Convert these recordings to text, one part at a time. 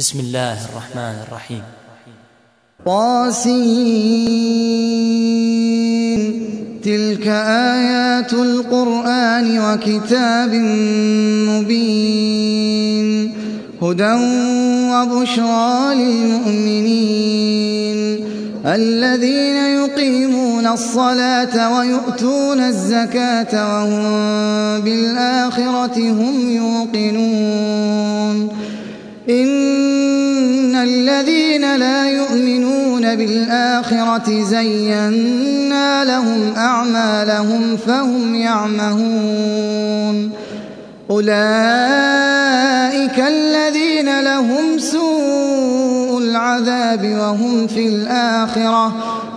بسم الله الرحمن الرحيم. طاسين. تلك آيات القرآن وكتاب مبين. هدى وبشرى للمؤمنين. الذين يقيمون الصلاة ويؤتون الزكاة وهم بالآخرة هم يوقنون. الذين لا يؤمنون بالآخرة زينا لهم أعمالهم فهم يعمهون. أولئك الذين لهم سوء العذاب وهم في الآخرة.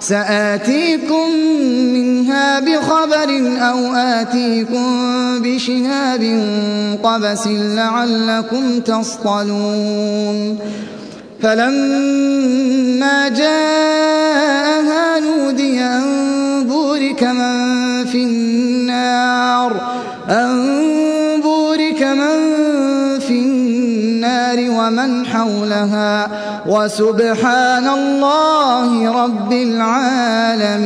سآتيكم منها بخبر أو آتيكم بشهاب قبس لعلكم تصطلون. فلما جاءها نودي أن بورك من في النار ومن حولها وسبحان الله رب العالمين.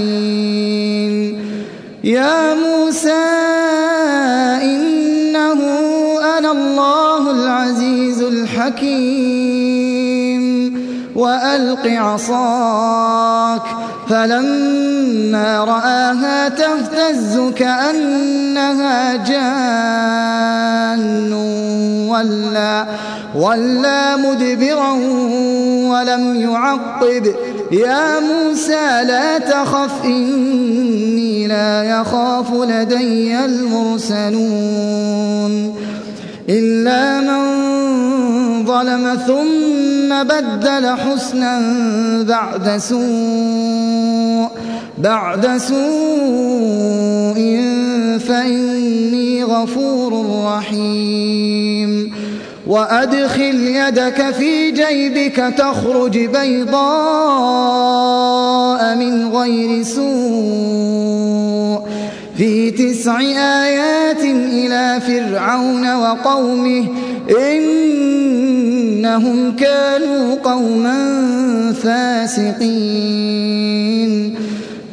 يا موسى إنه أنا الله العزيز الحكيم. وألق عصاك فلما رآها تهتز كأنها جان ولا, ولا مدبرا ولم يعقب. يا موسى لا تخف إني لا يخاف لدي المرسلون. إلا من ظلم ثم بدل حسنا بعد سوء بعد سوء فإني غفور رحيم. وأدخل يدك في جيبك تخرج بيضاء من غير سوء. في تسع آيات إلى فرعون وقومه إنهم كانوا قوما فاسقين.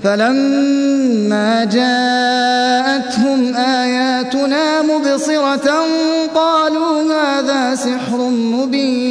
فلما جاءتهم آياتنا مبصرة قالوا هذا سحر مبين.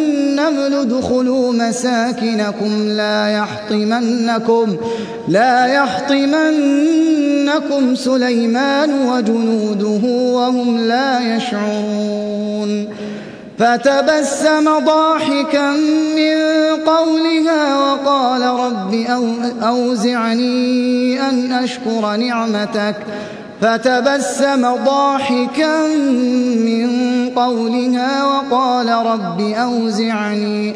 ادخلوا مساكنكم لا يحطمنكم لا يحطمنكم سليمان وجنوده وهم لا يشعرون فتبسم ضاحكا من قولها وقال رب أو أوزعني أن أشكر نعمتك فتبسم ضاحكا من قولها وقال رب أوزعني.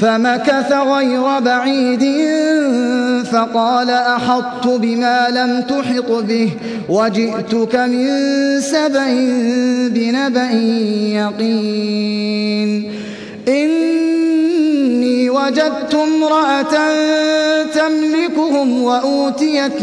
فمكث غير بعيد فقال أحطت بما لم تحط به وجئتك من سبع بنبأ يقين إني وجدت امرأة تملكهم وأوتيت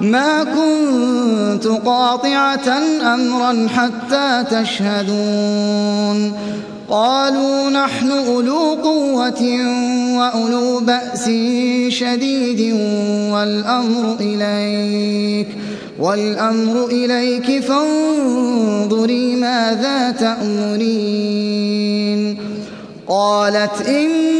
ما كنت قاطعة أمرا حتى تشهدون. قالوا نحن أولو قوة وأولو بأس شديد والأمر إليك والأمر إليك فانظري ماذا تأمرين. قالت إن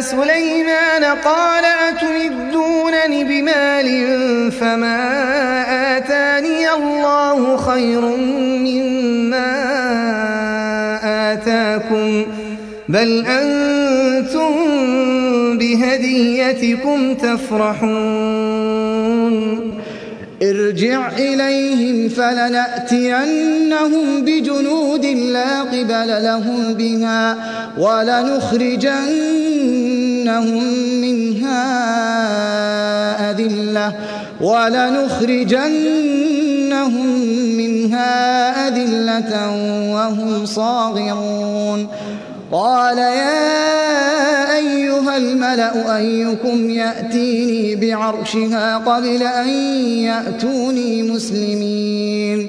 سليمان قال أتمدونني بمال فما آتاني الله خير مما آتاكم بل أنتم بهديتكم تفرحون ارجع إليهم فلنأتينهم بجنود لا قبل لهم بها ولنخرجنهم منها أذلة ولنخرجنهم منها أذلة وهم صاغرون. قال يا أيها الملأ أيكم يأتيني بعرشها قبل أن يأتوني مسلمين.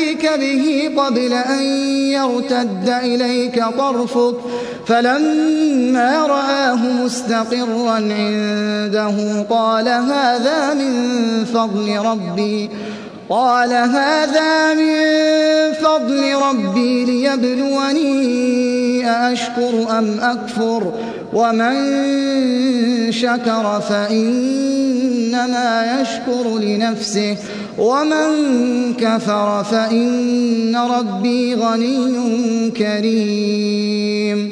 به قبل أن يرتد إليك طرفك. فلما رآه مستقرا عنده قال هذا من فضل ربي. قال هذا من فضل ربي ليبلوني أأشكر أم أكفر ومن شكر فإنما يشكر لنفسه ومن كفر فإن ربي غني كريم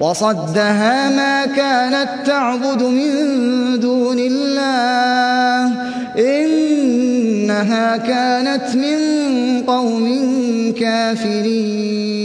وصدها ما كانت تعبد من دون الله. إنها كانت من قوم كافرين.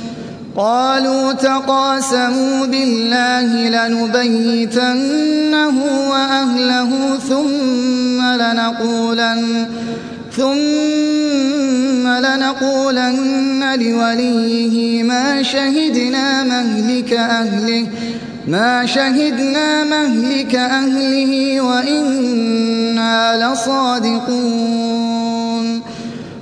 قالوا تقاسموا بالله لنبيتنه وأهله ثم لنقولن ثم لنقولن لوليه ما شهدنا مهلك أهله ما شهدنا مهلك أهله وإنا لصادقون.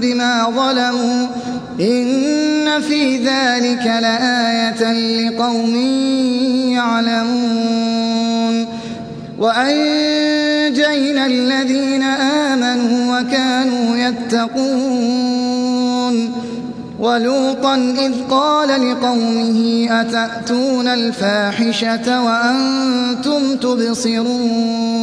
بما ظلموا إن في ذلك لآية لقوم يعلمون وأنجينا الذين آمنوا وكانوا يتقون ولوطا إذ قال لقومه أتأتون الفاحشة وأنتم تبصرون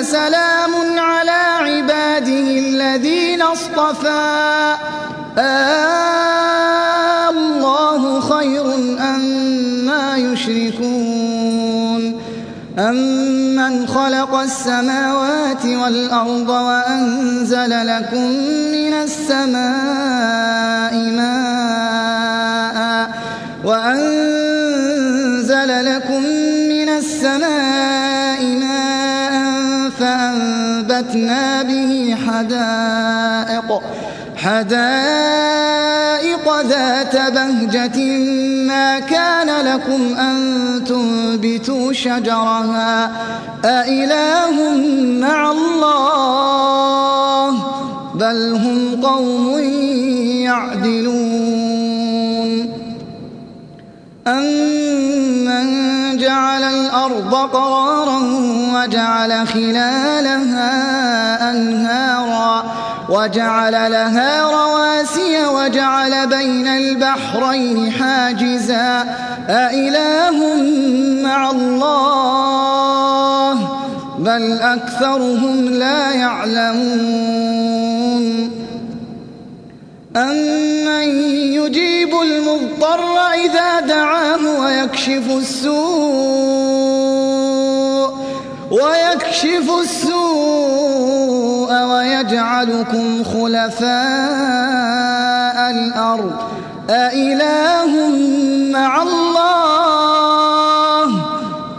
لله وسلام على عباده الذين اصطفى. الله خير أما يشركون. أمن خلق السماوات والأرض وأنزل لكم من السماء ماء وأنزل لكم من السماء فأنبتنا به حدائق حدائق ذات بهجة ما كان لكم أن تنبتوا شجرها. أإله مع الله بل هم قوم يعدلون. أمن جعل الأرض قرارا وجعل خلالها وجعل لها رواسي وجعل بين البحرين حاجزا. أإله مع الله بل أكثرهم لا يعلمون. أمن يجيب المضطر إذا دعاه ويكشف السوء. ويكشف السوء ويجعلكم خلفاء الأرض. أإله مع الله.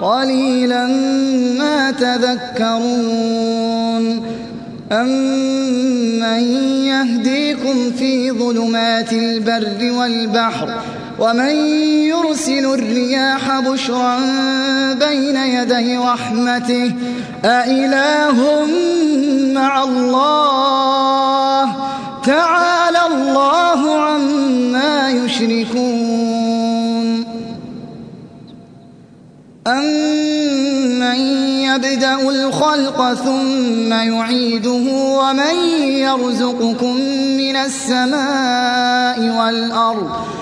قليلا ما تذكرون. أمن يهديكم في ظلمات البر والبحر؟ ومن يرسل الرياح بشرا بين يدي رحمته أإله مع الله؟ تعالى الله عما يشركون. أمن يبدأ الخلق ثم يعيده؟ ومن يرزقكم من السماء والأرض؟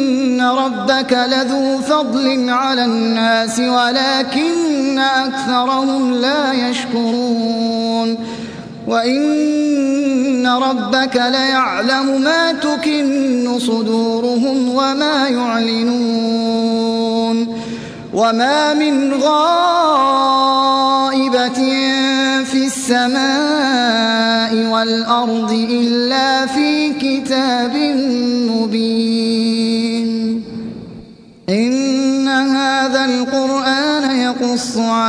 ربك لذو فضل على الناس ولكن أكثرهم لا يشكرون وإن ربك ليعلم ما تكن صدورهم وما يعلنون وما من غائبة في السماء والأرض إلا في كتاب مبين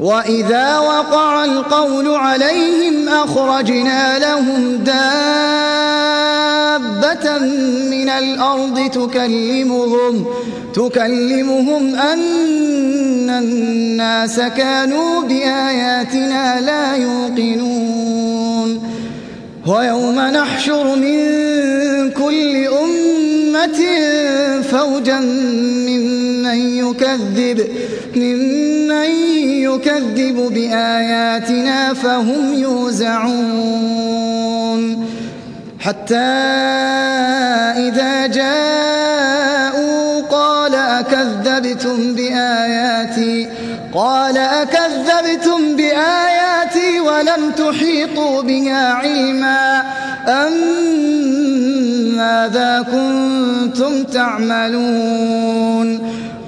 وإذا وقع القول عليهم أخرجنا لهم دابة من الأرض تكلمهم تكلمهم أن الناس كانوا بآياتنا لا يوقنون ويوم نحشر من كل أمة فوجا ممن يكذب ممن يكذب بآياتنا فهم يوزعون. حتى إذا جاءوا قال أكذبتم بآياتي قال أكذبتم بآياتي ولم تحيطوا بها علما. أم ماذا كنتم تعملون؟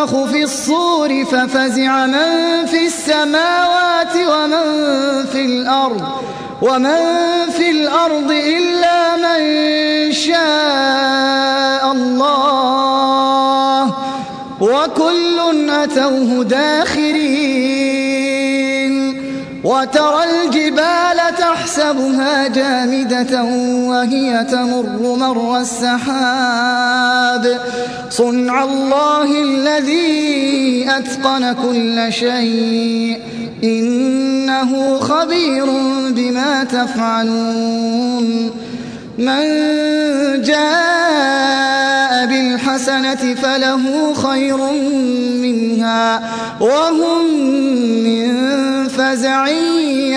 ينفخ في الصور ففزع من في السماوات ومن في الأرض ومن في الأرض إلا من شاء الله. وكل أتوه داخرين وترى الجبال تحسبها جامدة وهي تمر مر السحاب. صنع الله الذي أتقن كل شيء. إنه خبير بما تفعلون. من جاء بالحسنة فله خير منها. وهم من فزع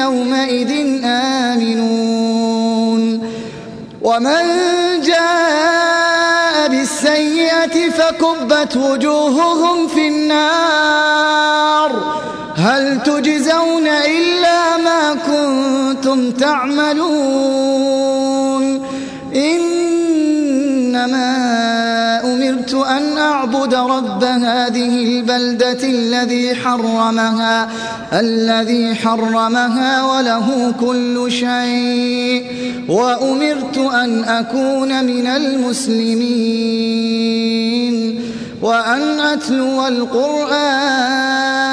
يومئذ آمنون. ومن جاء بالسيئة فكبت وجوههم في النار. هل تجزون إلا ما كنتم تعملون؟ أن أعبد رب هذه البلدة الذي حرمها الذي حرمها وله كل شيء. وأمرت أن أكون من المسلمين وأن أتلو القرآن.